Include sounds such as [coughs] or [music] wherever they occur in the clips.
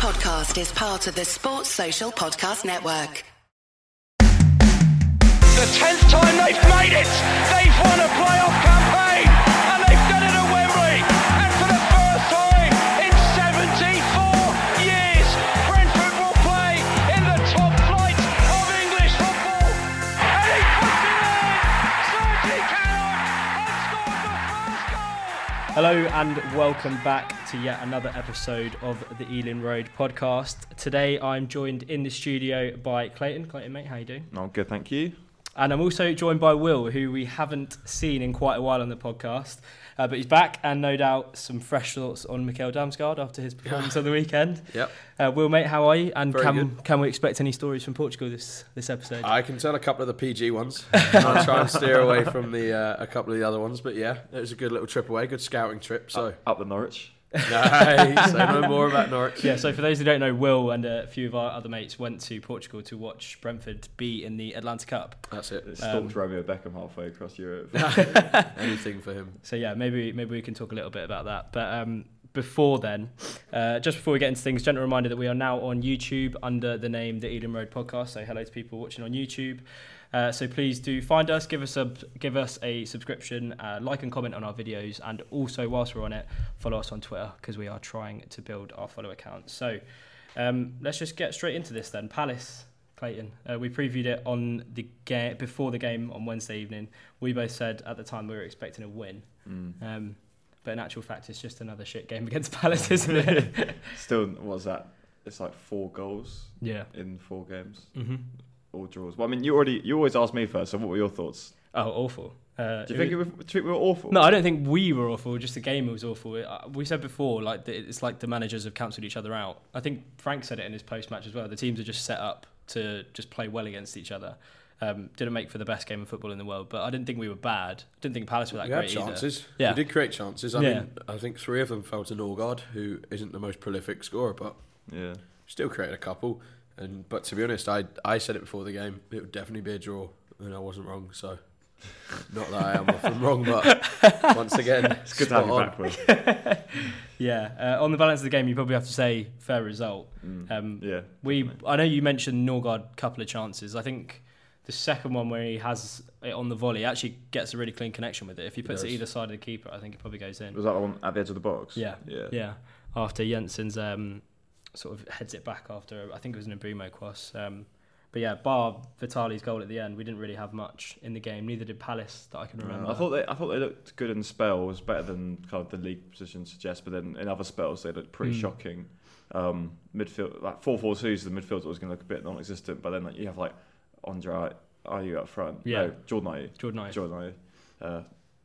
podcast is part of the Sports Social Podcast Network. The tenth time they've made it. They've won a playoff Hello and welcome back to yet another episode of the Ealing Road podcast. Today I'm joined in the studio by Clayton. Clayton, mate, how you doing? Oh, good, thank you. And I'm also joined by Will, who we haven't seen in quite a while on the podcast, uh, but he's back and no doubt some fresh thoughts on Mikkel Damsgaard after his performance on the weekend. [laughs] Yep. Uh, Will, mate, how are you? And Very can good. can we expect any stories from Portugal this this episode? I can tell a couple of the PG ones. I'll try and steer away from the uh, a couple of the other ones, but yeah, it was a good little trip away, good scouting trip. So, Up the Norwich. Nice. say no more about Norwich. Yeah, so for those who don't know, Will and a few of our other mates went to Portugal to watch Brentford B in the Atlantic Cup. That's it. It stalked Um, Romeo Beckham halfway across Europe. [laughs] [laughs] Anything for him. So yeah, maybe maybe we can talk a little bit about that. But um, before then, uh, just before we get into things, gentle reminder that we are now on YouTube under the name the Ealing Road Podcast. So hello to people watching on YouTube. Uh, so please do find us, give us a give us a subscription, uh, like and comment on our videos, and also whilst we're on it, follow us on Twitter because we are trying to build our follow account. So um, let's just get straight into this then. Palace. Clayton, uh, we previewed it on the game before the game on Wednesday evening. We both said at the time we were expecting a win. Mm. Um, but in actual fact, it's just another shit game [laughs] against Palace, isn't it? [laughs] Still, what's that? It's like four goals yeah. in four games, hmm all draws. Well, I mean, you already you always asked me first. So, what were your thoughts? Oh, awful. Uh, Do you think it was, do you think we were awful? No, I don't think we were awful. Just the game was awful. It- uh, We said before, like that it's like the managers have cancelled each other out. I think Frank said it in his post match as well. The teams are just set up to just play well against each other. Um, didn't make for the best game of football in the world, but I didn't think we were bad. Didn't think Palace were that we had great either. chances. Yeah. We did create chances. I Yeah. mean, I think three of them fell to Nørgaard, who isn't the most prolific scorer, but Yeah. still created a couple. And but to be honest, I I said it before the game. It would definitely be a draw, and I wasn't wrong. So, not that I am often wrong, but [laughs] once again, It's good to have you spot on. back, Will. [laughs] Yeah, uh, on the balance of the game, you probably have to say fair result. Mm. Um, yeah. We, definitely. I know you mentioned Nørgaard a couple of chances. I think the second one where he has it on the volley actually gets a really clean connection with it. If he puts it does. either side Was sort of heads it back after I think it was an Mbeumo cross. Um, but yeah, bar Vitaly's goal at the end, we didn't really have much in the game. Neither did Palace that I can remember. I thought they I thought they looked good in spells, better than kind of the league position suggests. But then in other spells, they looked pretty Mm. shocking. Um, midfield like four four twos, the midfield's always going to look a bit non-existent. But then like, you have like Andre, Ayew up front? Yeah. no, Jordan Ayew. Jordan Ayew. Jordan Ayew. Uh,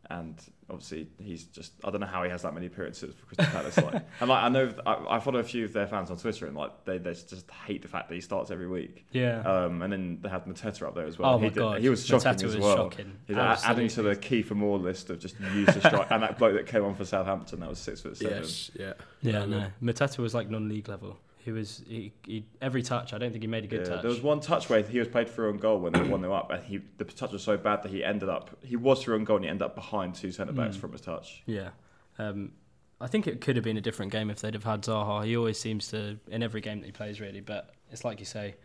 and obviously he's just I don't know how he has that many appearances for Crystal Palace. like, [laughs] and like I know I, I follow a few of their fans on Twitter and like they, they just hate the fact that he starts every week. Yeah. Um, and then they had Mateta up there as well. oh he my did- god, he was shocking Mateta as was well. shocking. He's adding to the Absolutely. Kieffer Moore list of just useless strike, and that bloke that came on for Southampton that was six foot seven. Yes, yeah. Yeah, Um, no. Mateta was like non-league level. He was he, he every touch. I don't think he made a good Yeah, touch. There was one touch where he was played through on goal when they won them up, and he the touch was so bad that he ended up he was through on goal and he ended up behind two centre backs Mm. from his touch. Yeah. Um, I think it could have been a different game if they'd have had Zaha. He always seems to in every game that he plays really, but it's like you say,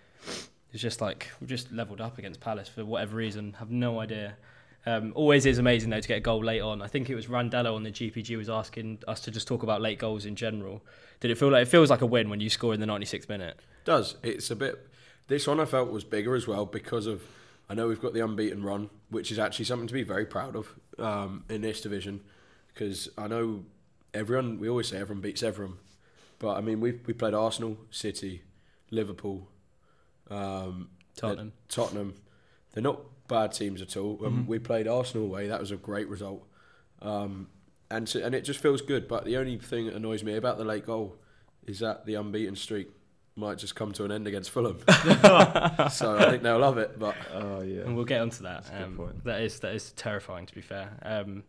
it's just like we've just leveled up against Palace for whatever reason. Have no idea. Um, always is amazing though to get a goal late on. I think it was Randello on the GPG was asking us to just talk about late goals in general. Did it feel like it feels like a win when you score in the 96th minute? does. It's a bit. This one I felt was bigger as well because of. I know we've got the unbeaten run, which is actually something to be very proud of um, in this division. Because I know everyone. We always say everyone beats everyone, but I mean we we played Arsenal, City, Liverpool, um, Tottenham. Tottenham. They're not bad teams at all. Um, We played Arsenal away. That was a great result, um, and so, and it just feels good. But the only thing that annoys me about the late goal is that the unbeaten streak might just come to an end against Fulham. [laughs] [laughs] so I think they'll love it. But Oh yeah. And we'll get onto that. That's a good Um, point. That is that is terrifying to be fair. Um,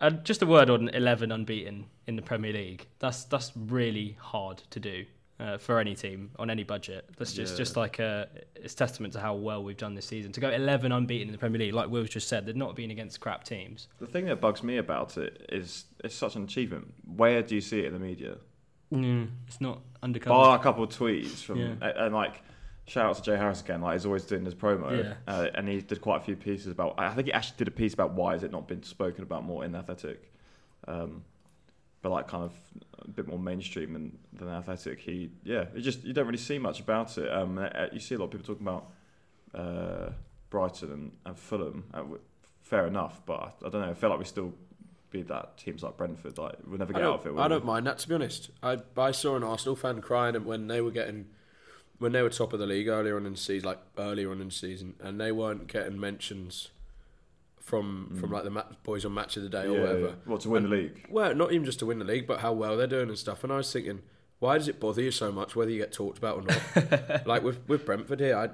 and just a word on eleven unbeaten in the Premier League. That's that's really hard to do uh, for any team on any budget. That's just Yeah. just like a it's testament to how well we've done this season. To go eleven unbeaten in the Premier League, like Will's just said, they're not been against crap teams. The thing that bugs me about it is it's such an achievement. Where do you see it in the media? Mm, it's not undercover. bar a couple of tweets from Yeah. and, and, like shout out to Jay Harris again. Like he's always doing his promo, Yeah. uh, and he did quite a few pieces about. I think he actually did a piece about why has it not been spoken about more in Athletic, um, but like kind of a bit more mainstream than, than Athletic. He yeah, it just you don't really see much about it. Um, uh, you see a lot of people talking about uh, Brighton and, and Fulham. Uh, fair enough, but I, I don't know. I feel like we still be that teams like Brentford. Like we'll never get out of it. I we? don't mind that to be honest. I I saw an Arsenal fan crying when they were getting when they were top of the league earlier on in the season, like earlier on in the season, and they weren't getting mentions from from like the ma- boys on match of the day or Mm. Yeah, whatever. yeah. What to win the league? Well, not even just to win the league, but how well they're doing and stuff. And I was thinking, why does it bother you so much whether you get talked about or not? [laughs] like with with Brentford here, I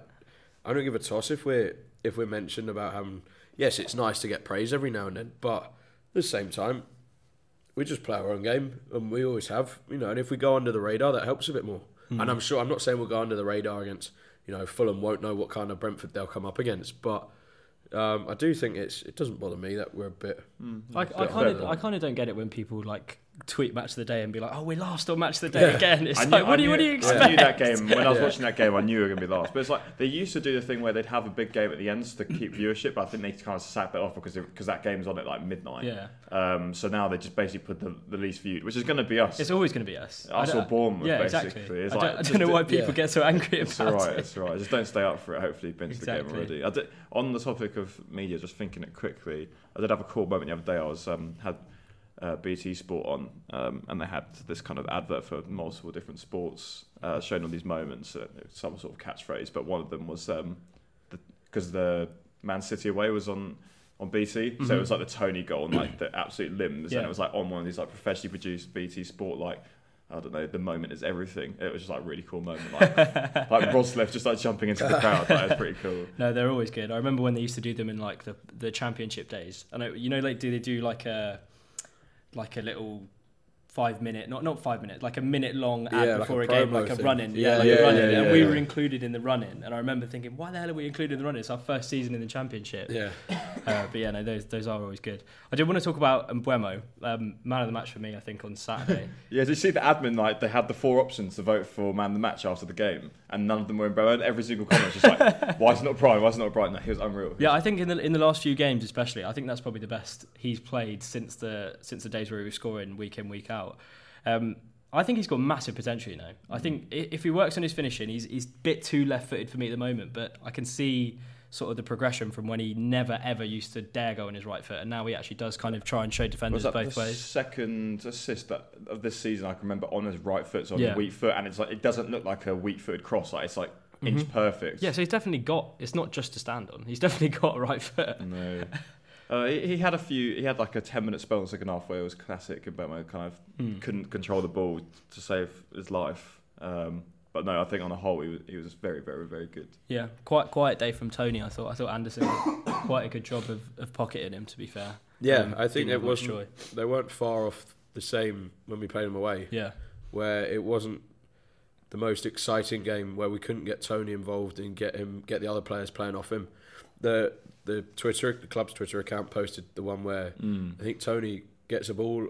I don't give a toss if we're if we're mentioned about having. Yes, it's nice to get praise every now and then, but at the same time, we just play our own game, and we always have. You know, and if we go under the radar, that helps a bit more. And I'm sure I'm not saying we'll go under the radar against. You know, Fulham won't know what kind of Brentford they'll come up against, but. Um, I do think it's. It doesn't bother me that we're a bit. I, I kind of. I kind of don't get it when people like tweet match of the day and be like, "Oh, we lost on match of the day again." It's I knew, like, what I do you, what do you I expect? knew that game when I was [laughs] Yeah. watching that game. I knew we were going to be last. But it's like they used to do the thing where they'd have a big game at the end to keep viewership. But I think they kind of sacked that off because because that game's on at like midnight. Yeah. Um, so now they just basically put the, the least viewed, which is going to be us. It's always going to be us. I Us or Bournemouth, Yeah, basically. exactly. It's I, like, don't, I just don't know why people yeah. get so angry It's about all right. it. It's all right. Just don't stay up for it. Hopefully, you've been to the game already. I did, on the topic of media, just thinking it quickly. I did have a cool moment the other day. I was um, had uh, BT Sport on, um, and they had this kind of advert for multiple different sports, uh, showing all these moments, uh, some sort of catchphrase. But one of them was because the, Man City away was on. On BT, so it was like the Toney goal and like the absolute limbs, Yeah. and it was like on one of these like professionally produced BT Sport like I don't know, the moment is everything. It was just like a really cool moment. Like, [laughs] like Roerslev just like jumping into the crowd. Like, was pretty cool. [laughs] No, they're always good. I remember when they used to do them in like the the championship days. I you know like do they do like a like a little five minute not not five minutes, like a minute long ad Yeah, like before a a, game like a thing. run in Yeah, yeah, like yeah, a run in yeah, and yeah, we were included in the run in and I remember thinking why the hell are we included in the run in it's our first season in the championship Yeah. [laughs] uh, but yeah no those those are always good I did want to talk about Mbeumo um, man of the match for me I think on Saturday [laughs] Yeah, did you see the admin? Like they had the four options to vote for man of the match after the game, and none of them were Mbeumo. Every single comment was just like, [laughs] "Why is it not Bryan? Why is it not Bryan?" No, he was unreal. Yeah, I think in the in the last few games, especially, I think that's probably the best he's played since the since the days where he was scoring week in week out. Um, I think he's got massive potential. You know, I think if he works on his finishing, he's he's a bit too left footed for me at the moment. But I can see sort of the progression from when he never ever used to dare go on his right foot, and now he actually does kind of try and show was defenders that both the ways. second assist that, of this season? I can remember on his right foot, so on Yeah. the weak foot, and it's like it doesn't look like a weak-footed cross. Like it's like inch perfect. Mm-hmm. Yeah, so he's definitely got. It's not just to stand on. He's definitely got a right foot. No. [laughs] Uh, he, he had a few. He had like a ten-minute spell in the second half where it was classic, Mbeumo kind of Hmm. couldn't control the ball to save his life. Um, but no, I think on the whole, he was, he was very, very, very good. Yeah, quite quiet day from Toney. I thought. I thought Andersen did quite a good job of, of pocketing him. To be fair. Yeah, Um, I think didn't it wasn't. They weren't far off the same when we played them away, Yeah. where it wasn't the most exciting game where we couldn't get Toney involved and get him get the other players playing off him. The the Twitter the club's Twitter account posted the one where I think Toney gets a ball,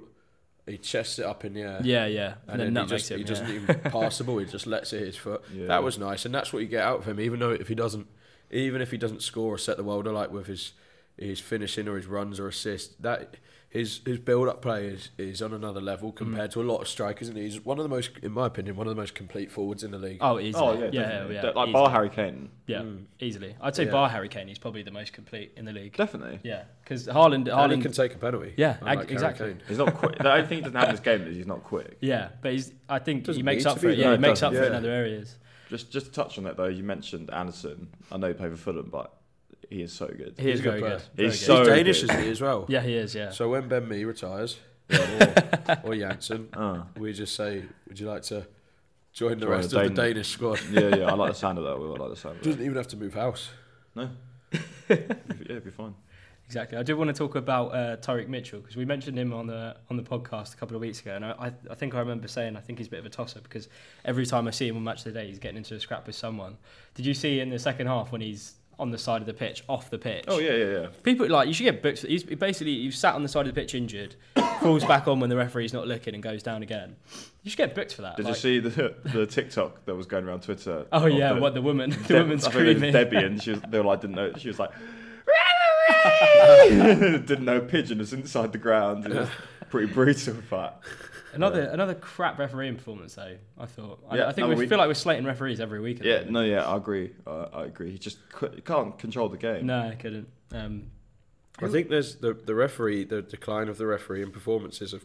he chests it up in the air. Yeah, yeah. And, And, then then he, just, it. he yeah. doesn't even [laughs] passable. He just lets it hit his foot. Yeah. That was nice, and that's what you get out of him. Even though if he doesn't, even if he doesn't score or set the world alight with his his finishing or his runs or assists, that his his build up play is, is on another level mm. compared to a lot of strikers, and he's one of the most, in my opinion, one of the most complete forwards in the league. Oh, easily. Oh yeah, yeah, definitely. yeah. Like easily. bar Harry Kane, Yeah, mm. easily. I'd say Yeah. bar Harry Kane. He's probably the most complete in the league. definitely. Yeah, because Haaland, and he Haaland. can take a penalty. Yeah, ag- exactly. Kane. He's not quick. the only thing he doesn't have in this game is he's not quick. yeah, but he's. I think Doesn't he makes up for be, it. Yeah, though. he makes it up for it in other areas. Just just to touch on that though, you mentioned Andersen. I know he played for Fulham, but he is so good. He is He's very good good. player. Very He's good. so He's Danish, good. isn't he, as well? Yeah, he is. Yeah. So when Ben Mee retires, or, or Jansson, Uh, [laughs] we just say, "Would you like to join the Join rest the of the Danish squad?" [laughs] yeah, yeah, I like the sound of that. Will. I like the sound of that. Doesn't even have to move house. No. [laughs] yeah, it'd be fine. Exactly. I did want to talk about uh, Tyrick Mitchell because we mentioned him on the on the podcast a couple of weeks ago, and I, I, I think I remember saying I think he's a bit of a tosser because every time I see him on Match of the Day, he's getting into a scrap with someone. Did you see in the second half when he's on the side of the pitch, off the pitch. Oh yeah, yeah, yeah. People like you should get booked. He's basically you've sat on the side of the pitch injured, [coughs] falls back on when the referee's not looking and goes down again. You should get booked for that. Did like- you see the the TikTok that was going around Twitter? [laughs] Oh yeah, the- what the woman, [laughs] the Deb- woman I think it was screaming. Debbie, and she was, they were like, didn't know. She was like, [laughs] didn't know pigeon was inside the ground. It was pretty brutal, but Another um, another crap refereeing performance though. I thought. I, Yeah, I think no, we, we- feel like we're slating referees every week. yeah, no, yeah, I agree. I, I agree. He just cou- can't control the game. no, I couldn't. Um, I think there's the the referee, the decline of the referee and performances have,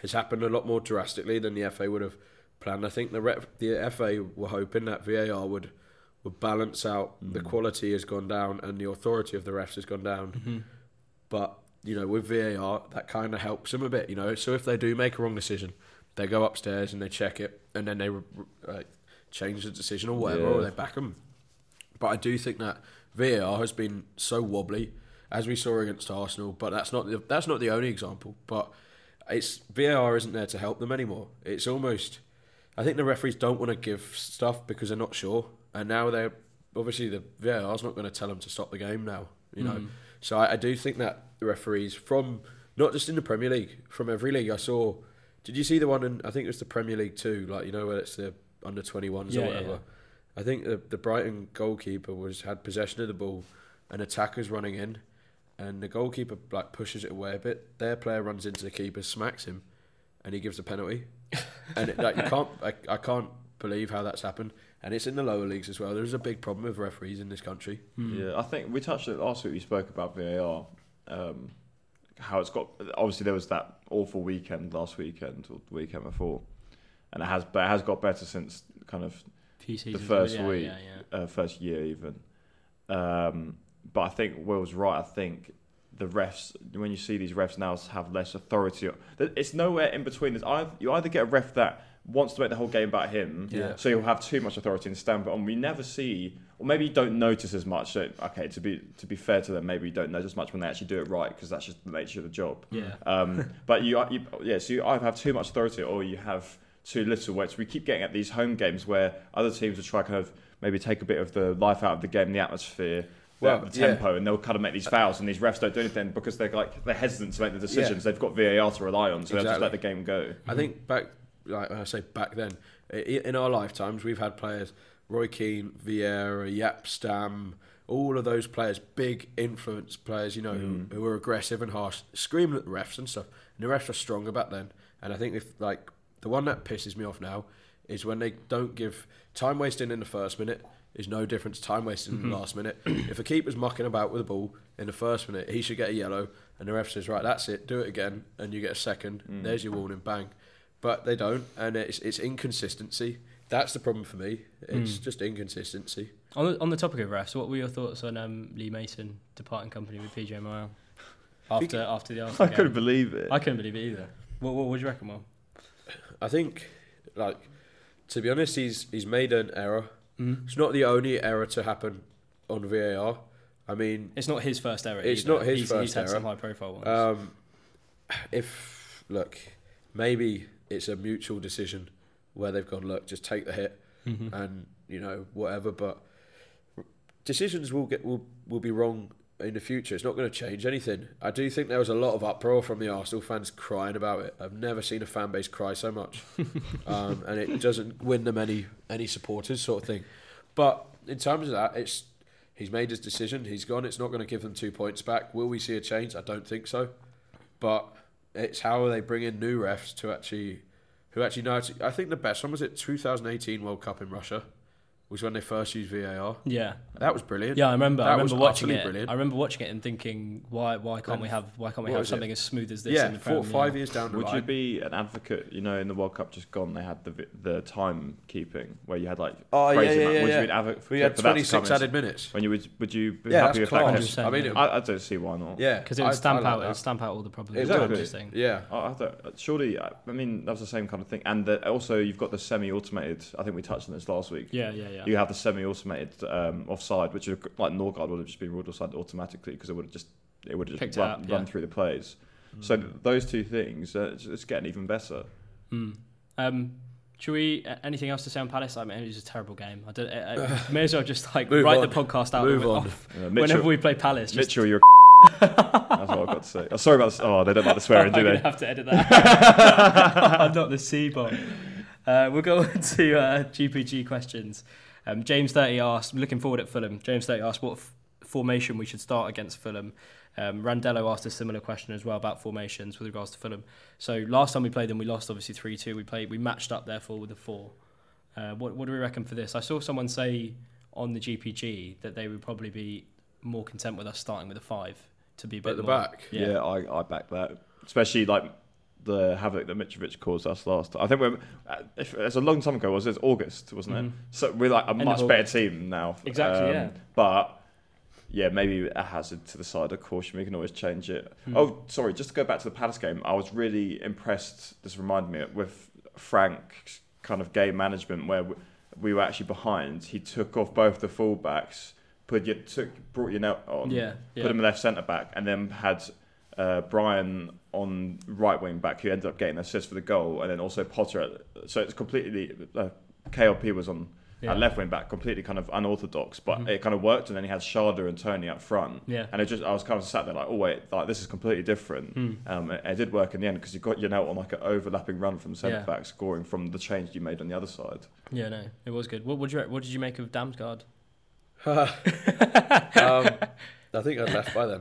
has happened a lot more drastically than the FA would have planned. I think the ref, the FA were hoping that VAR would would balance out the mm. quality has gone down and the authority of the refs has gone down. Mm-hmm. But you know, with VAR, that kind of helps them a bit. You know, so if they do make a wrong decision, they go upstairs and they check it, and then they uh, change the decision or whatever, or they back them. But I do think that VAR has been so wobbly, as we saw against Arsenal. But that's not the, that's not the only example. But it's VAR isn't there to help them anymore. It's almost, I think the referees don't want to give stuff because they're not sure, and now they're obviously the VAR's not going to tell them to stop the game now. You know, so I, I do think that the referees from not just in the Premier League, from every league I saw. Did you see the one in? I think it was the Premier League too. Like you know where it's the under twenty ones Yeah, or yeah, whatever. yeah. I think the, the Brighton goalkeeper was had possession of the ball, and attackers running in, and the goalkeeper like pushes it away a bit. Their player runs into the keeper, smacks him, and he gives a penalty. [laughs] and it, like you can't, I, I can't believe how that's happened. And it's in the lower leagues as well. There's a big problem with referees in this country. Yeah, I think we touched it last week. We spoke about VAR, um, how it's got. Obviously, there was that awful weekend last weekend or the weekend before, and it has, but it has got better since kind of the first ago, yeah, week, yeah, yeah. Uh, first year even. Um, but I think Will's right. I think the refs, when you see these refs now have less authority, it's nowhere in between. There's either, you either get a ref that wants to make the whole game about him, Yeah. so he'll have too much authority and stamp it on. We never see, or maybe you don't notice as much. So, okay, to be to be fair to them, maybe you don't notice as much when they actually do it right because that's just the nature of the job. Yeah. Um, [laughs] but you, you, yeah, so you either have too much authority or you have too little. Which we keep getting at these home games where other teams will try kind of maybe take a bit of the life out of the game, the atmosphere, Well, the, the yeah. tempo, and they'll kind of make these fouls, and these refs don't do anything because they're like they're hesitant to make the decisions. They've got VAR to rely on, so they'll just let the game go. I think back, like I say back then, in our lifetimes, we've had players Roy Keane, Vieira, Jaap Stam, all of those players, big influence players, you know, who, mm. who were aggressive and harsh, screaming at the refs and stuff. And the refs were stronger back then. And I think if like the one that pisses me off now is when they don't give time wasting in the first minute is no different to time wasting in the mm-hmm. last minute. if a keeper's mucking about with the ball in the first minute, he should get a yellow, and the ref says, "Right, that's it, do it again," and you get a second. Mm. There's your warning, bang. But they don't, and it's it's inconsistency. That's the problem for me. It's just inconsistency. On the, on the topic of refs, what were your thoughts on um, Lee Mason departing company with PGMOL after after the Arsenal I Arsenal couldn't game? believe it. I couldn't believe it either. What, what, what do you reckon, Will? I think, like, to be honest, he's he's made an error. Mm-hmm. It's not the only error to happen on VAR. I mean, It's not his first error. It's either. not his he's, first He's had some error. high profile ones. Um, if look, maybe it's a mutual decision where they've gone, look, just take the hit, Mm-hmm. and you know whatever. But decisions will get will will be wrong in the future. It's not going to change anything. I do think there was a lot of uproar from the Arsenal fans crying about it. I've never seen a fan base cry so much, [laughs] um, and it doesn't win them any any supporters, sort of thing. But in terms of that, it's he's made his decision. He's gone. It's not going to give them two points back. Will we see a change? I don't think so. But it's how they bring in new refs to actually, who actually know. To, I think the best one was it 2018 World Cup in Russia, was when they first used VAR. yeah. That was brilliant. Yeah, I remember. That I was remember watching it. brilliant. I remember watching it and thinking, why why can't we have why can't we have was it? something as smooth as this? yeah, in the four, Prem? five Yeah. years down the Would line. you be an advocate? You know, in the World Cup just gone, they had the vi- the timekeeping where you had like Oh, crazy yeah, amount- yeah, Would yeah. you be an advocate we had for that to come 26 added minutes. When you would would you be Yeah, happy with that's that? class. class. I mean, it, I, I don't see why not. yeah, because it would I- stamp I like out it that. would stamp out all the problems. Exactly. with this thing. Yeah, I, I don't, surely, I I mean, that was the same kind of thing. And also, you've got the semi-automated. I think we touched on this last week. Yeah, yeah, yeah. You have the semi-automated um, offside, which is like Nørgaard would have just been ruled offside automatically because it would have just it would have just run, up, run through the plays. So those two things, uh, it's, it's getting even better. Mm. Um, Should we uh, anything else to say on Palace? I mean, it was a terrible game. I, don't, I, I [laughs] may as well just like Move write on. the podcast out Move on. off Yeah, whenever we play Palace. Just, Mitchell, you're. [laughs] That's what I've got to say. Oh, sorry about this. Oh, they don't like the swearing, [laughs] do I'm they? gonna have to edit that. I'm not the C bomb. Uh, we'll go on to uh, GPG questions. Um, James thirty asked, looking forward at Fulham. James thirty asked what f- formation we should start against Fulham. Um, Randello asked a similar question as well about formations with regards to Fulham. So last time we played them, we lost obviously three two. We played, we matched up therefore with a four. Uh, what, what do we reckon for this? I saw someone say on the GPG that they would probably be more content with us starting with a five to be a bit At the more- back? Yeah, I, I back that. Especially like the havoc that Mitrovic caused us last. I think we're. uh, If, it's a long time ago. Was it August, wasn't it? Mhm. So we're like a End much better team now. Um, Exactly, yeah. But yeah, maybe a hazard to the side of caution. We can always change it. Hmm. Oh, sorry. Just to go back to the Palace game, I was really impressed. This reminded me with Frank's kind of game management, where we, we were actually behind. He took off both the fullbacks, put your took brought Janelt on, Yeah, yeah. put him left centre back, and then had uh, Bryan on right wing back, who ended up getting an assist for the goal, and then also Potter. At, so it's completely uh, KLP was on Yeah. at left wing back, completely kind of unorthodox, but Mhm. it kind of worked. And then he had Schade and Toney up front, Yeah. and it just I was kind of sat there like, oh wait, like this is completely different. Hmm. Um, it, it did work in the end because you got Janelt on like an overlapping run from centre Yeah. back, scoring from the change you made on the other side. Yeah, no, it was good. What, what, did, you, what did you make of Damsgaard? [laughs] um, I think I'd left by then.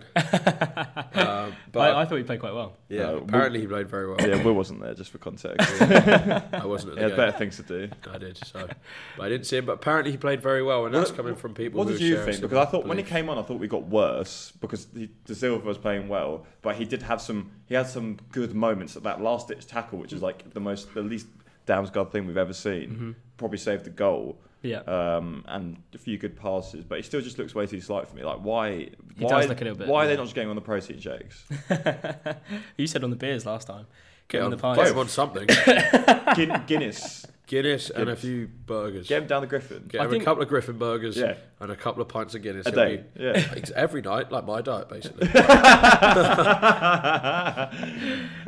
um, [laughs] but I, I thought he played quite well. yeah, Uh, apparently he played very well. Yeah, Will wasn't there just for context. [laughs] I wasn't at he the had game. better things to do. I did, so but I didn't see him. But apparently he played very well, and that's coming from people. What who did you think? Because I thought when he came on, I thought we got worse because he, Dasilva was playing well, but he did have some. He had some good moments at that last ditch tackle, which is like the most, the least Damsgaard thing we've ever seen. Mm-hmm. Probably saved the goal. Yeah. Um, and a few good passes, but he still just looks way too slight for me. Like why? He why, does look a little bit, Why are they not just getting on the protein shakes? [laughs] you said on the beers last time. get on on, the get pints. him on something. [laughs] Guin- Guinness, Guinness and a few burgers. get him down the Griffin. Get I him think- a couple of Griffin burgers Yeah. and a couple of pints of Guinness A He'll day, be- yeah. [laughs] Every night, like my diet, basically. [laughs]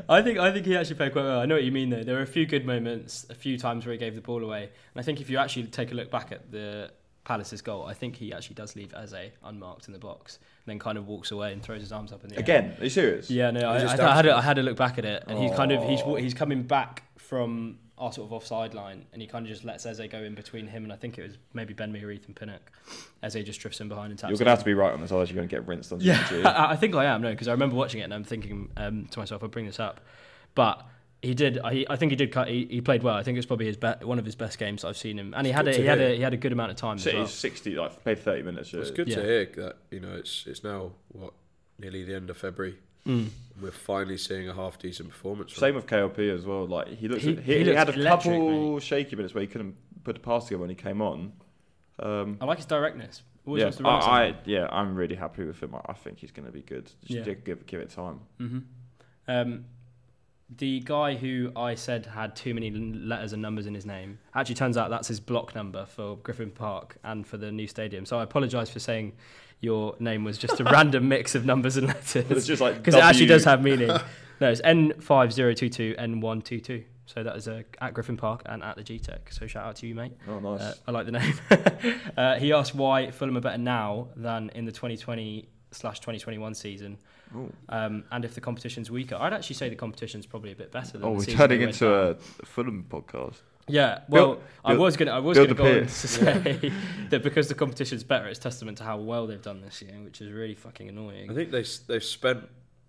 I think I think he actually played quite well. I know what you mean though. There were a few good moments, a few times where he gave the ball away, and I think if you actually take a look back at the Palace's goal, I think he actually does leave Eze unmarked in the box, and then kind of walks away and throws his arms up in the air. Again, are you serious? Yeah, no, I, I, I had a. I had a look back at it, and he's kind of he's Oh. he's coming back from our sort of offside line, and he kind of just lets Eze go in between him and I think it was maybe Ben Mee or Ethan Pinnock. Eze just drifts in behind and taps. You're gonna have to be right on this, otherwise you're gonna get rinsed on Yeah, [laughs] I, I think I am. No, because I remember watching it and I'm thinking um, to myself, I'll bring this up. But he did. I, I think he did. Cut, he, he played well. I think it's probably his be- one of his best games I've seen him, and he had a, good to he had a he had a good amount of time as City's well. 60, like played 30 minutes. Yeah. It's good Yeah. to hear that you know it's it's now what nearly the end of February. Mm. We're finally seeing a half decent performance. from Same with KLP as well. Like he looks, He- he, he he, had a electric, couple shaky minutes where he couldn't put a pass together when he came on. Um, I like his directness. Always yeah, wants to run at I, I, yeah, I'm really happy with him. I- I think he's going to be good. Just Yeah. give, give, give it time. hmm Um, the guy who I said had too many letters and numbers in his name actually turns out that's his block number for Griffin Park and for the new stadium. So I apologise for saying your name was just a [laughs] random mix of numbers and letters. It's just like [laughs] because it actually does have meaning. no, it's N five zero two two N one two two. So that is uh, at Griffin Park and at the Gtech. So shout out to you, mate. Oh, nice. Uh, I like the name. [laughs] uh, he asked why Fulham are better now than in the 2020 slash 2021 season. Um, and if the competition's weaker. I'd actually say the competition's probably a bit better. Than oh, the we're season turning we into down. a Fulham podcast. Yeah, well, Build- I was gonna, I was gonna go on to [laughs] say [laughs] that because the competition's better, it's testament to how well they've done this year, which is really fucking annoying. I think they s- they've spent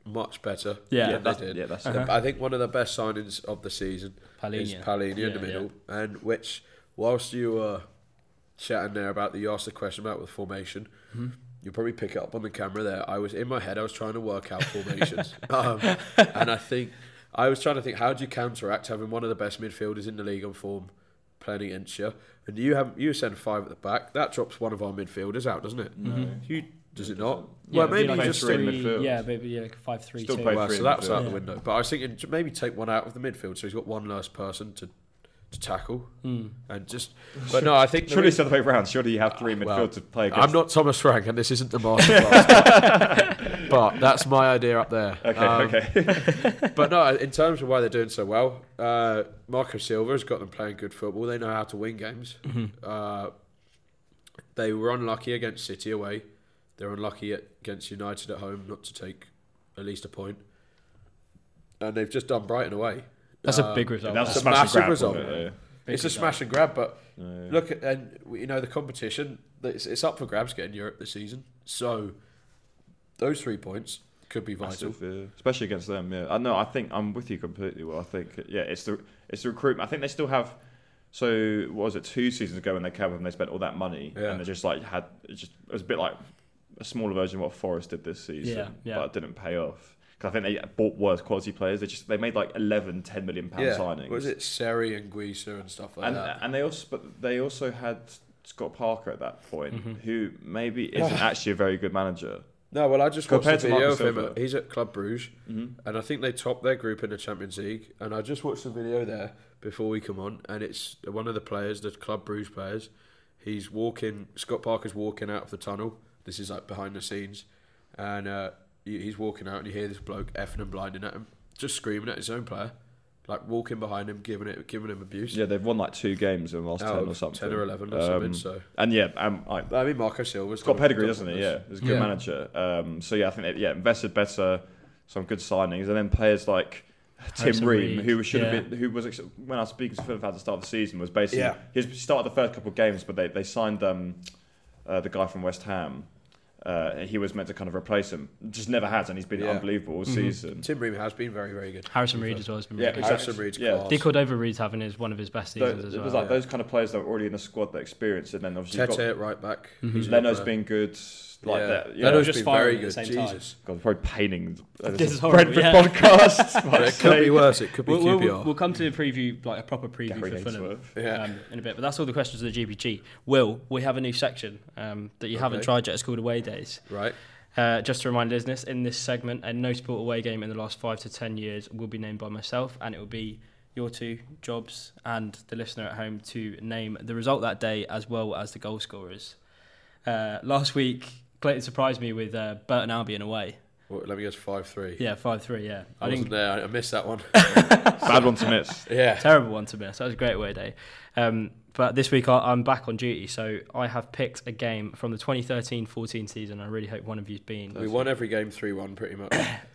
much better. Yeah. than Yeah, they did. yeah, that's- The- Uh-huh. I think one of the best signings of the season is Palhinha. Palhinha in Yeah, the middle, and which whilst you were chatting there about you asked the question about with formation. Mm-hmm. You'll probably pick it up on the camera there. I was in my head. I was trying to work out formations, [laughs] um, and I think I was trying to think how do you counteract having one of the best midfielders in the league on form playing against you, and you have you send five at the back. That drops one of our midfielders out, doesn't it? Mm-hmm. You does it not? Yeah, well, maybe like you just three in three- midfield. Yeah, maybe yeah, like a five three Still two. play well, three so in that's midfield. out the window. But I was thinking maybe take one out of the midfield, so he's got one less person to to tackle Mm. and just. [laughs] But no, I think Surely it's the other way around. Surely you have three midfield well, to play against. I'm not Thomas Frank, and this isn't the [laughs] masterclass. [laughs] but that's my idea up there. Okay, Um, okay. but no, in terms of why they're doing so well, uh, Marco Silva has got them playing good football. They know how to win games. Uh, they were unlucky against City away. They're unlucky against United at home not to take at least a point. And they've just done Brighton away. That's a Um, big result. That's It's a a smash and massive grab, result. it? Big it's a smash and grab, but Yeah. Yeah. look at and you know the competition. It's, it's up for grabs getting Europe this season. So those three points could be vital. Massive, especially against them. Yeah, I know. I think I'm with you completely. Well, I think yeah, it's the it's the recruitment. I think they still have. So what was it two seasons ago when they came and they spent all that money Yeah. and they just like had it just it was a bit like a smaller version of what Forest did this season, Yeah, yeah. but it didn't pay off. Because I think they bought worse quality players. They just they made like 11, 10 million pound yeah, signings. was it Seri and Guisa and stuff like and that? and they also but they also had Scott Parker at that point, Mm-hmm. who maybe isn't [laughs] actually a very good manager. No, well, I just watched a Compared to video Marcus of him. At, he's at Club Bruges, Mhm. and I think they topped their group in the Champions League. And I just watched the video there before we come on, and it's one of the players, the Club Bruges players. He's walking. Scott Parker's walking out of the tunnel. This is like behind the scenes, and uh, he- he's walking out, and you hear this bloke effing and blinding at him, just screaming at his own player, like walking behind him, giving it, giving him abuse. Yeah, they've won like two games in the last Out ten of or something, 10 or 11 or Um, something, so- and yeah, um, I, I mean, Marco Silva's It's got done- pedigree, doesn't he? Yeah, he's a good Yeah. manager. Um, so yeah, I think they, yeah, invested better, some good signings, and then players like Tim Harrison Ream, Reed, who should yeah. have been, who was ex- when I was speaking to Fulham fans at the start of the season, was basically Yeah. he started the first couple of games, but they they signed um, uh, the guy from West Ham. Uh, he was meant to kind of replace him, just never has, and he's been Yeah. unbelievable all season. Tim Ream has been very, very good. Harrison Reed as well has been Yeah, really good. exactly. Harrison Reed's Yeah. class. De Cordova-Reid's having his one of his best So seasons as it was like yeah. those kind of players that were already in the squad that experienced it. And then obviously you've Tete got right back. Mm-hmm. He's a good Leno's player. been good, like yeah. that. Yeah, Leno's Just been very good. same time. Jesus. God, probably painting This [laughs] this is horrible, Brentford yeah. podcast. [laughs] But it could be worse. It could be We'll, we'll, we'll come to a preview, like a proper preview Gary for Fulham Yeah. um, in a bit. But that's all the questions of the GPG. Will, we have a new section um, that you haven't tried yet. It's called Away Days. right. Uh, just to remind listeners, in this segment, a notable away game in the last five to ten years will be named by myself, and it will be your two jobs and the listener at home to name the result that day as well as the goal scorers. Uh, last week, Clayton surprised me with uh, Burton Albion away. Well, let me guess. Five three. Yeah, five three. Yeah, I I wasn't there. I missed that one. [laughs] Bad one to miss. [laughs] yeah. terrible one to miss. That was a great away day. Um, but this week I'm back on duty, so I have picked a game from the 2013-14 season. I really hope one of you's been. We won every game three one pretty much. [coughs]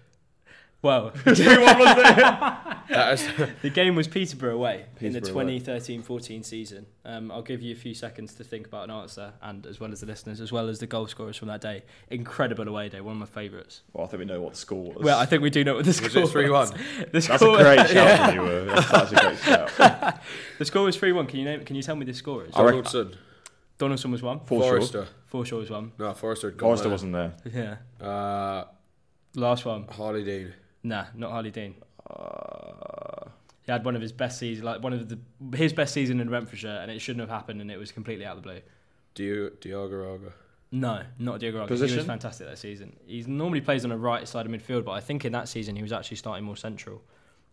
Well, [laughs] [laughs] that is, [laughs] The game was Peterborough away in the 2013-14 season. Um, I'll give you a few seconds to think about an answer, and as well as the listeners, as well as the goal scorers from that day. Incredible away day, one of my favourites. Well, I think we know what the score was. Well, I think we do know what the score was score it three one? The That's score, a great shout from you. uh, That's, that's a great shout. the score was three one. Can you name? Can you tell me the scorers? I reckon- Donaldson. Donaldson was one. For sure. Forrester. Was one. No, Forrester. had gone Forrester there. wasn't there. Yeah. Uh, Last one. Harley Dean. Nah, not Harley Dean. Uh, He had one of his best seasons, like one of the his best season in Brentfordshire, and it shouldn't have happened, and it was completely out of the blue. Dio, Raga. No, not Diagouraga. He was fantastic that season. He normally plays on the right side of midfield, but I think in that season he was actually starting more central.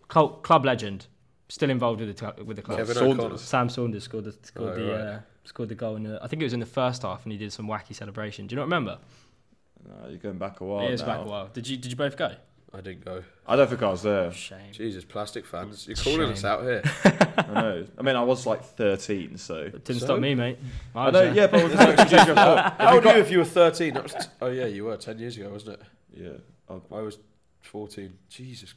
Cult, club legend, still involved with the cl- with the club. Kevin Saunders. Sam Saunders scored the scored Oh, the right. uh, scored the goal in the, I think it was in the first half, and he did some wacky celebration. Do you not remember? no, you're going back a while. it is now. back a while. Did you did you both go? I didn't go. I don't think I was there. Shame. Jesus, plastic fans. You're calling us out here. [laughs] I know. I mean, I was like 13, so. It Didn't So? stop me, mate. I I know, there. yeah, but there's no excuse for. How old were you if you were 13? That was t- oh, yeah, you were 10 years ago, wasn't it? Yeah. I was 14. Jesus.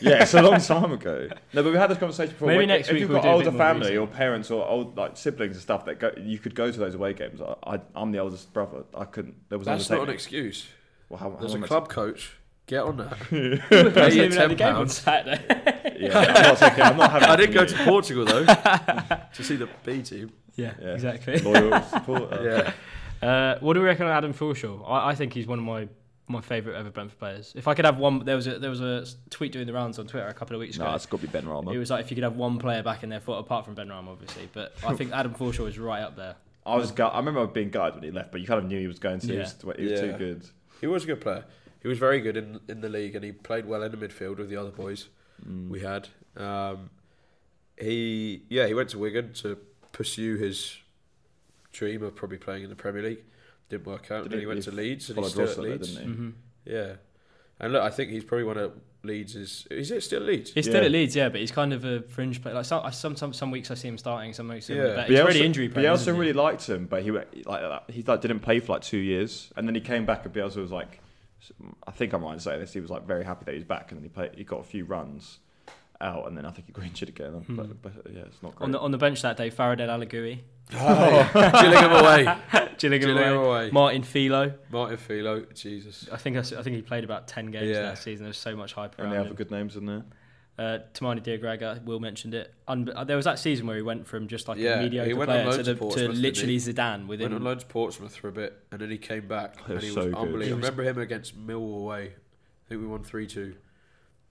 Yeah, it's a long [laughs] time ago. No, but we had this conversation before. Maybe When- next if week you've we'll got do a older more family research. or parents or old like siblings and stuff that go, you could go to those away games. I, I, I'm the oldest brother. I couldn't. There was That's not an excuse. Well, how, how There's a much- club coach. Get on that. I Pay wasn't your even at the £10. Saturday. Yeah, [laughs] I'm not taking. I'm not having. [laughs] I didn't go to Portugal, though, [laughs] to see the B team. yeah, Yeah. exactly. Loyal supporter. Yeah. Uh, what do we reckon on Adam Forshaw? I, I think he's one of my my favourite ever Brentford players. If I could have one, there was a there was a tweet doing the rounds on Twitter a couple of weeks ago. No, it's got to be Benrahma. It was like if you could have one player back in their foot, apart from Ben Ram, obviously. But I think Adam Forshaw is right up there. I was. Gut, I remember being gutted when he left, but you kind of knew he was going to. He Yeah. was, he was Yeah. too good. He was a good player. He was very good in in the league, and he played well in the midfield with the other boys we had. Um, he yeah he went to Wigan to pursue his dream of probably playing in the Premier League. Didn't work out. Did then he- he went to Leeds and he's still Ross at up there, Leeds. didn't he? hmm Yeah, and look, I think he's probably one of Leeds. Is is it still Leeds? He's still Yeah. at Leeds, yeah, but he's kind of a fringe player. Like some, some, some, some weeks I see him starting, some weeks I him Yeah. yeah. He's really injury prone. Bielsa isn't he? really liked him, but he like uh, he like didn't play for like two years, and then he came back, and Bielsa was like, I think I'm right in saying this. He was like very happy that he's back, and then he played. He got a few runs out, and then I think he got injured again. Hmm. But, but yeah, it's not great. on the on the bench that day, Farid El Alagui, [laughs] Oh, Gillingham away. [laughs] Gillingham, Gillingham away, away. Martin Fillo. Martin Fillo, Jesus. I think I, s- I think he played about ten games Yeah. that season. There's so much hype and around they have him. good names in there. Uh, Toumani Diagouraga, Will mentioned it. Un- uh, there was that season where he went from just like Yeah, a he mediocre went player to, to the, to literally he? Zidane within. Went on loan to Portsmouth for a bit, and then he came back, He and he so was good. unbelievable. He I remember him against Millwall away. I think we won three two,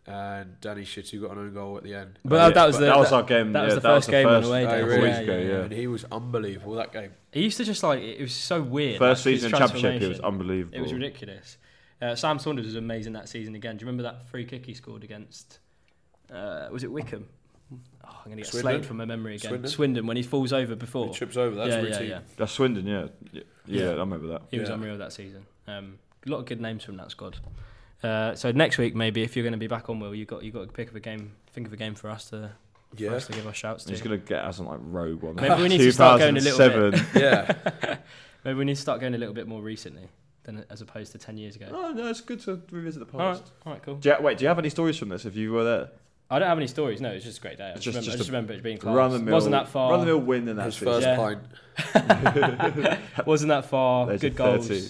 and Danny Shittu got an own goal at the end. But that- that was the- that was our game. that yeah, was the first game on first, away Oh, day. really? weeks ago, yeah. And he was unbelievable that game. He used to just like it was so weird. First like, season in championship, he was unbelievable. It was ridiculous. Uh, Sam Saunders was amazing that season again. Do you remember that free kick he scored against? Uh, was it Wycombe? Oh, I'm gonna get Swindon? slated from my memory again. Swindon? Swindon, when he falls over before. He trips over. That's yeah, a yeah, yeah. That's Swindon, yeah. yeah, yeah, Yeah. I remember that. He was Yeah. unreal that season. Um, a lot of good names from that squad. Uh, so next week, maybe if you're going to be back on, Will, you got you got to pick of a game. Think of a game for us to for us to give our shouts to. He's gonna get us on like Rogue One. Maybe we need to start going a little bit- [laughs] 2007. yeah. [laughs] Maybe we need to start going a little bit more recently than as opposed to ten years ago. Oh no, it's good to revisit the all right, past. all right, cool. Do you, wait, do you have any stories from this? If you were there, I don't have any stories. No, it's just a great day. I just, just- remember, I just just remember it being class. run the mill, Wasn't that far? Run the mill win in that His season. first Yeah. pint. [laughs] Wasn't that far? Age Good goals. 30.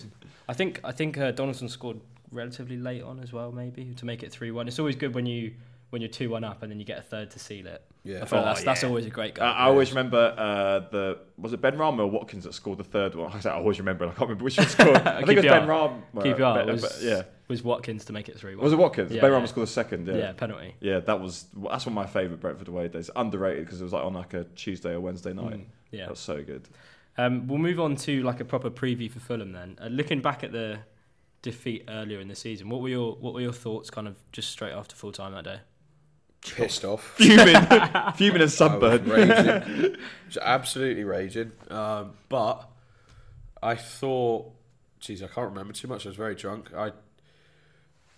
I think I think uh, Donaldson scored relatively late on as well, maybe to make it three one. It's always good when you when you're two one up and then you get a third to seal it. Yeah. I feel Oh, that's, that's always a great I, goal. I always remember uh, the was it Benrahma or Watkins that scored the third one. [laughs] I, always remember. I can't remember which one scored. [laughs] I think it was QPR. Benrahma. QPR Ben- was, but- yeah, was Watkins to make it three was it Watkins? Yeah, ben yeah. Rama scored the second. Yeah. Yeah. penalty. Yeah, that was that's one of my favourite Brentford away days. Underrated because it was like on like a Tuesday or Wednesday night. Mm, yeah. That was so good. Um, we'll move on to like a proper preview for Fulham then. Uh, looking back at the defeat earlier in the season, what were your what were your thoughts kind of just straight after full time that day? Pissed off. Fuming, [laughs] [laughs] fuming and I sunburned. raging. [laughs] Just absolutely raging. Um, but I thought, geez, I can't remember too much. I was very drunk. I,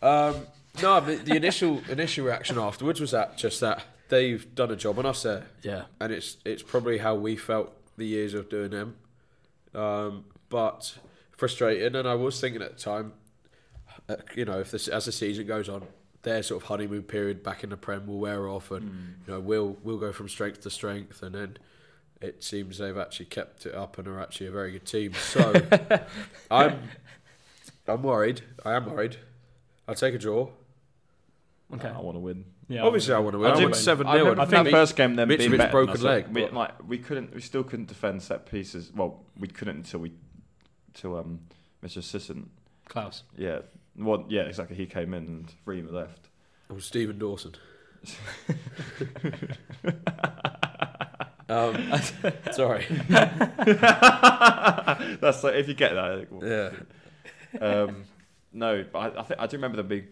um, no, the, the initial initial reaction afterwards was that just that they've done a job on us there, Yeah. and it's it's probably how we felt the years of doing them. Um, but frustrating, and I was thinking at the time, uh, you know, if this as the season goes on, their sort of honeymoon period back in the Prem will wear off, and you know we'll we'll go from strength to strength, and then it seems they've actually kept it up and are actually a very good team. So [laughs] I'm I'm worried. I am worried. I'll take a draw. Okay. I want to win. Yeah. Obviously, I want to win. I, do- want seven I 0 remember that first game then being Mitrovic's better broken leg, We, like we couldn't, we still couldn't defend set pieces. Well, we couldn't until we, till um, Mr. Assistant. Klaus. Yeah, well, yeah, exactly. He came in and Riemer left. Oh, Stephen Dawson. [laughs] um, sorry. [laughs] That's like if you get that. Well, Yeah. um, no, but I, I think I do remember them being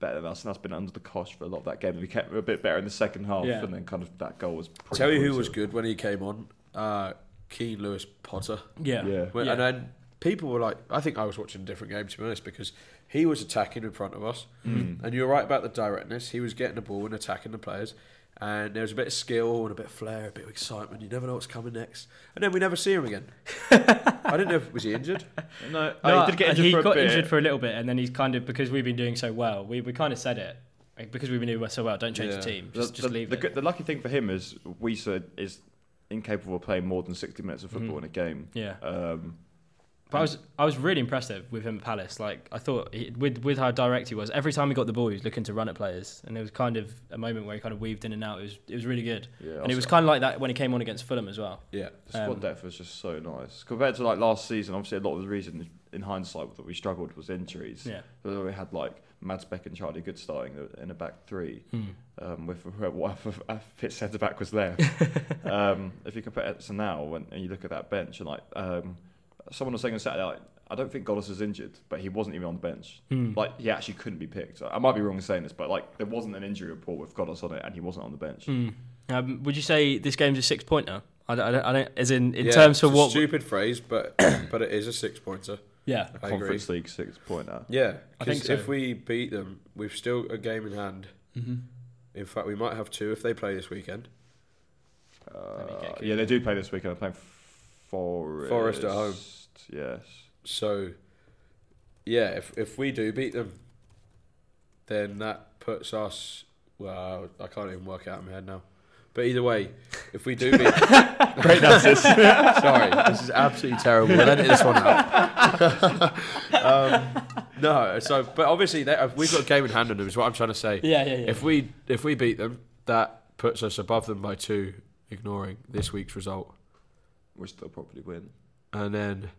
better than us, and that's been under the cosh for a lot of that game. We kept a bit better in the second half, Yeah. and then kind of that goal was. pretty Tell you who was good when he came on? Uh, Keen Lewis Potter. Yeah. Yeah. When- Yeah. And then people were like, I think I was watching a different game to be honest because he was attacking in front of us, Mm. and you're right about the directness. He was getting the ball and attacking the players, and there was a bit of skill and a bit of flair, a bit of excitement. You never know what's coming next, and then we never see him again. I didn't know if was he injured. [laughs] No, No, oh, he did get injured he for a got bit. injured for a little bit, and then he's kind of because we've been doing so well. We, we kind of said it like, because we've been doing so well. Don't change Yeah. the team. The- Just, just the, leave the, it. the lucky thing for him is Wissa is incapable of playing more than 60 minutes of football in a game. yeah. Um, But I was I was really impressive with him at Palace. Like I thought he, with with how direct he was. Every time he got the ball, he was looking to run at players, and it was kind of a moment where he kind of weaved in and out. It was it was really good, Yeah, and it was kind of like that when he came on against Fulham as well. Yeah. the squad Um, depth was just so nice compared to like last season. Obviously, a lot of the reason in hindsight that we struggled was injuries. Yeah. So we had like Mads Bech and Charlie Goode starting in a back three, Hmm. um, with [laughs] whatever [laughs] fit centre back was there. [laughs] um, if you compare it to now, when and you look at that bench, and like um, someone was saying on Saturday, like, I don't think Ghoddos is injured, but he wasn't even on the bench. Hmm. Like he actually couldn't be picked. I might be wrong in saying this, but like there wasn't an injury report with Ghoddos on it, and he wasn't on the bench. Hmm. Um, would you say this game's a six pointer? I don't, I don't, I don't as in in Yeah, terms it's of a what. stupid phrase, but [coughs] but it is a six pointer. yeah, I agree. Conference League six pointer. Yeah, I think so. if we beat them, we've still a game in hand. Mm-hmm. In fact, we might have two if they play this weekend. Uh, yeah, they do play this weekend. They're playing Forest. Forest at home. Yes. So, yeah, if if we do beat them, then that puts us. Well, I can't even work it out in my head now. But either way, if we do beat, [laughs] Great analysis. [laughs] sorry, this is absolutely terrible. We'll edit this one out. [laughs] um, no, so but obviously they, we've got a game in hand on them. Is what I'm trying to say. Yeah, yeah, yeah. If we if we beat them, that puts us above them by two, ignoring this week's result. Which they'll probably win. And then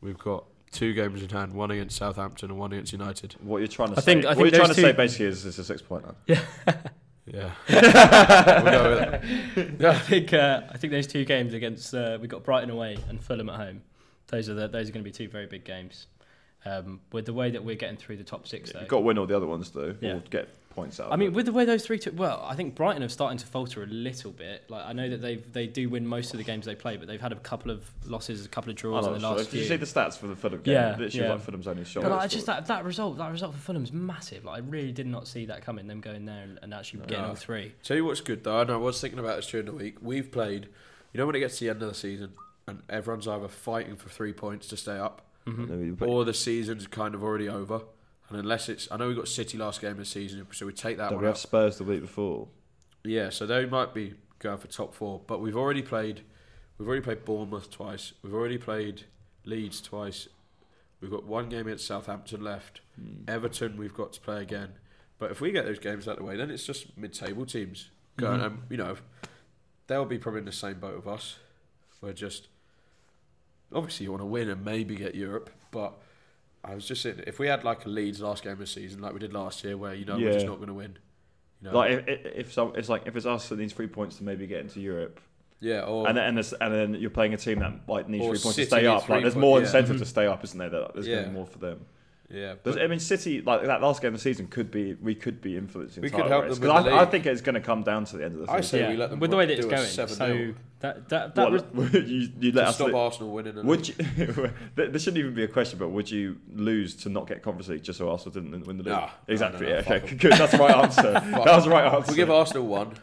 we've got two games in hand: one against Southampton and one against United. What you're trying to I say? think- I what think you're trying to those say basically is it's a six pointer. Yeah, [laughs] [laughs] we'll go with that. [laughs] I think uh, I think those two games against uh, we got Brighton away and Fulham at home. Those are the, those are going to be two very big games. Um, with the way that we're getting through the top six, though. You've got to win all the other ones though. Yeah. Or get points out. I mean, with the way those three took, well, I think Brighton have starting to falter a little bit. Like I know that they they do win most of the games they play, but they've had a couple of losses, a couple of I draws in know, the sure. last Did you see the stats for the Fulham game? Yeah, Literally yeah. like Fulham's only shot. But like, just that, that result, that result for Fulham's massive. Like I really did not see that coming. Them going there and, and actually getting all three. Tell you what's good though, and I was thinking about this during the week. We've played, you know, when it gets to the end of the season and everyone's either fighting for three points to stay up, mm-hmm. or the season's kind of already over. And unless it's, I know we got City last game of the season, so we take that Don't one we have out. Spurs the week before? Yeah, so they might be going for top four, but we've already played, we've already played Bournemouth twice. We've already played Leeds twice. We've got one game against Southampton left. Everton, we've got to play again. But if we get those games out of the way, then it's just mid-table teams going. Mhm. And you know, they'll be probably in the same boat with us. We're just obviously you want to win and maybe get Europe, but I was just saying if we had like a Leeds last game of the season like we did last year, where you know we're just not going to win. You know, Like if, if, it's like if it's us that needs three points to maybe get into Europe, yeah, or and then and, and then you're playing a team that like needs three points to stay up. Like there's more yeah. incentive Mhm. to stay up, isn't there? That there's Yeah. more for them. Yeah, There's, but- I mean, City like that last game of the season could be we could be influencing. We could help race. them 'Cause with I, I think it's going to come down to the end of the I season. say we let them with the way that it's do going. So that that that What, was, [laughs] you, you let to us stop lo- Arsenal winning. Would league. you? [laughs] there there shouldn't even be a question, but would you lose to not get Conference League just so Arsenal didn't win the league? Nah, exactly. no, no, yeah, fuck okay, 'em. good. That's the right answer. [laughs] that was the right answer. We give Arsenal one.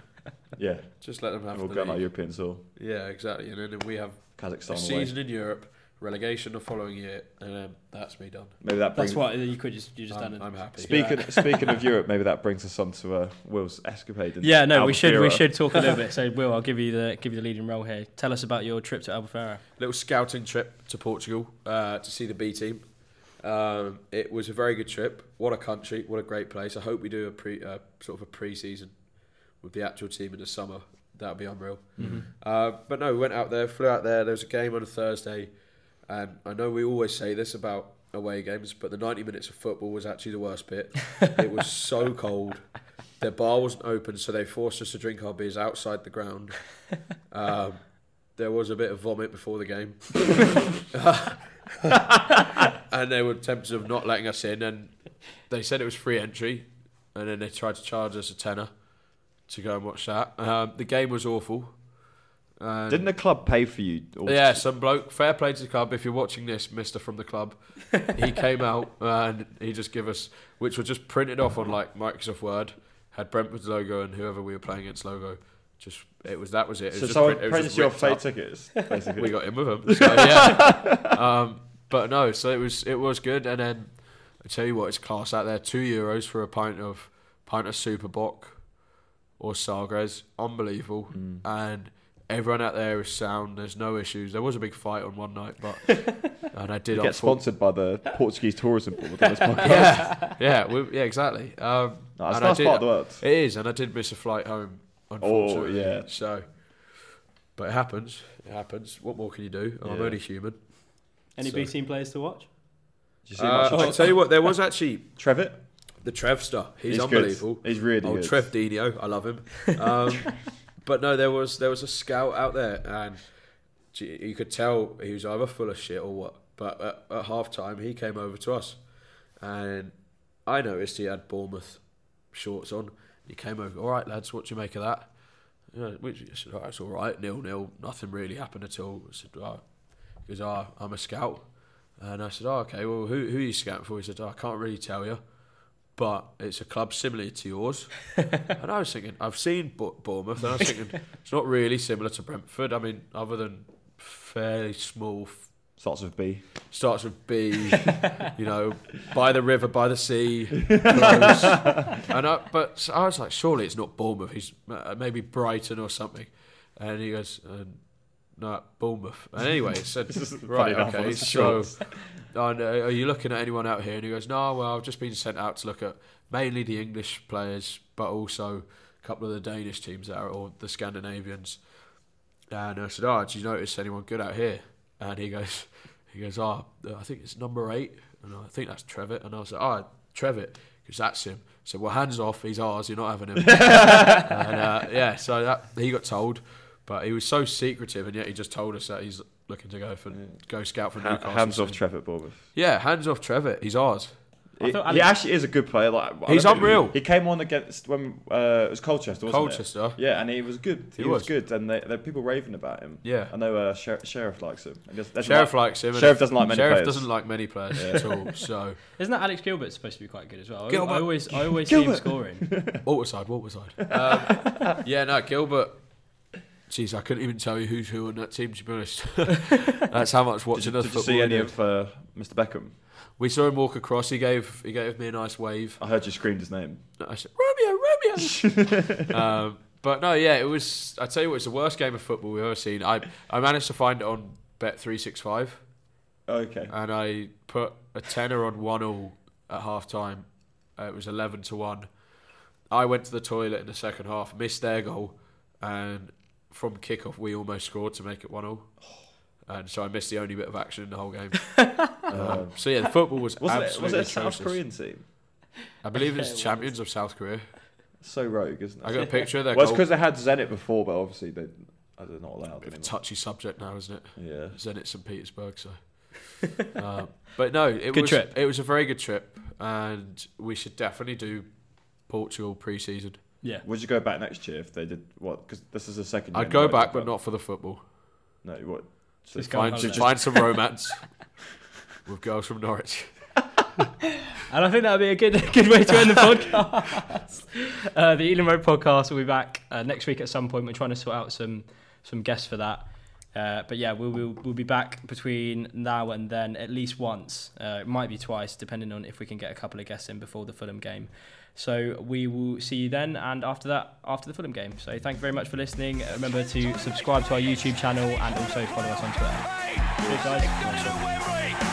yeah, Just let them have we'll the go on our. European soil. Yeah, exactly. And then we have Kazakhstan away. season in Europe, relegation the following year, and then that's me done. Maybe that brings. that's what you could just you just I'm, done. I'm happy. Speaking speaking of [laughs] Europe, maybe that brings us on to uh, Will's escapade. Yeah, no, we should we should talk a little bit. [laughs] So, Will, I'll give you the give you the leading role here. Tell us about your trip to Albufeira. little scouting trip to Portugal uh, to see the B team. Um, it was a very good trip. What a country! What a great place. I hope we do a pre uh, sort of a pre-season with the actual team in the summer. That would be unreal. Uh, but no, we went out there, flew out there. There was a game on a Thursday, and I know we always say this about away games, but the 90 minutes of football was actually the worst bit. it was so [laughs] cold. Their bar wasn't open, so they forced us to drink our beers outside the ground. Um, there was a bit of vomit before the game. [laughs] and they were tempted of not letting us in, and they said it was free entry, and then they tried to charge us a tenner to go and watch that. Um, the game was awful. And Didn't the club pay for you? Or yeah, some bloke. Fair play to the club. If you're watching this, Mister from the club, he [laughs] came out and he just give us, which was just printed off on like Microsoft Word, had Brentford's logo and whoever we were playing against logo. Just it was that was it. it was So just someone print- printed ripped flight tickets, [laughs] basically. We got in with them. So, yeah. [laughs] um, but no, so it was it was good. And then I tell you what, it's class out there. Two euros for a pint of pint of Super Bock or Sagres, unbelievable. Mm. And everyone out there is sound. There's no issues. There was a big fight on one night, but [laughs] and I did You get sponsored by the [laughs] Portuguese tourism board on this podcast. Yeah, yeah, we, yeah, exactly. Um, No, that's and I nice did- part of the world. It is, and I did miss a flight home. Unfortunately, Oh, yeah. So, but it happens. It happens. What more can you do? I'm Yeah. only human. Any So- B team players to watch? Did you see Uh, much of I tell you what, there was actually Trevitt? the Trev star. He's, He's good. unbelievable. He's really oh, good. Trev Dino, I love him. [laughs] Um, but no, there was there was a scout out there, and you could tell he was either full of shit or what. But at, at half time, he came over to us, and I noticed he had Bournemouth shorts on. He came over. All right, lads, what do you make of that? Yeah, which I said, oh, that's all right, nil nil, nothing really happened at all. I said, oh. he goes, oh, I'm a scout. And I said, oh, okay, well, who, who are you scouting for? He said, oh, I can't really tell you, but it's a club similar to yours. [laughs] and I was thinking, I've seen Bo- Bournemouth, and I was thinking, it's not really similar to Brentford. I mean, other than fairly small, f- Starts with B. starts with B, [laughs] you know, by the river, by the sea. [laughs] and I, but I was like, surely it's not Bournemouth. He's uh, maybe Brighton or something. And he goes, uh, no, Bournemouth. And anyway, said, [laughs] This is funny right, okay, so [laughs] and, uh, are you looking at anyone out here? And he goes, no, well, I've just been sent out to look at mainly the English players, but also a couple of the Danish teams there or the Scandinavians. And I said, oh, did you notice anyone good out here? And he goes, [laughs] he goes, oh, I think it's number eight, and I think that's Trevitt. And I was like, oh, Trevitt, because that's him. So well, hands off, he's ours. You're not having him. and uh, yeah, so that he got told, but he was so secretive, and yet he just told us that he's looking to go for go scout for Ha- Newcastle. hands off soon. Trevor Bournemouth. Yeah, hands off Trevor. He's ours. He, he actually is a good player. Like He's unreal. He came on against when uh, it was Colchester, wasn't Colchester. it? Yeah, and he was good. He, He was. was. good, and they, there are people raving about him. Yeah. I know uh, Sher- Sheriff likes him. I guess doesn't Sheriff like- likes him. Sheriff doesn't like many Sheriff players. doesn't like many players at all. So [laughs] Isn't that Alex Gilbert supposed to be quite good as well? I- Gilbert. I always, I always see him scoring. [laughs] Waterside, Waterside. Um, yeah, no, Gilbert. Jeez, I couldn't even tell you who's who on that team. To be honest, [laughs] that's how much watching you, us did you see any of uh, Mr. Beckham? We saw him walk across. He gave he gave me a nice wave. I heard you screamed his name. I said, Romeo, Romeo. [laughs] um, but no, yeah, it was. I tell you what, it's the worst game of football we've ever seen. I I managed to find it on Bet three six five, Okay. and I put a tenner on one all at half time. Uh, it was eleven to one. I went to the toilet in the second half, missed their goal, and from kickoff we almost scored to make it one all. And so I missed the only bit of action in the whole game. [laughs] um, so yeah, the football was Wasn't it, absolutely was it a South atrocious. Korean team? I believe [laughs] Yeah, it's it champions of South Korea. So rogue, isn't it? I got a picture of their [laughs] well, it's goal. because they had Zenit before, but obviously they, they're not allowed Bit of a anymore. touchy subject now, isn't it? Yeah. Zenit St Petersburg. So, uh, but no, it Good was trip. it was a very good trip, and we should definitely do Portugal pre-season. Yeah. Would you go back next year if they did what? Because this is the second. year I'd go Norwich back, but not for the football. No, what? So Just Find, holiday. find some [laughs] romance with girls from Norwich. [laughs] And I think that would be a good [laughs] good way to end the podcast. Uh, the Ealing Road podcast will be back uh, next week at some point. We're trying to sort out some some guests for that. Uh, but yeah, we'll, we'll we'll be back between now and then at least once. Uh, it might be twice, depending on if we can get a couple of guests in before the Fulham game. So we will see you then, and after that, after the Fulham game. So thank you very much for listening. Remember to subscribe to our YouTube channel and also follow us on Twitter. Cheers, guys.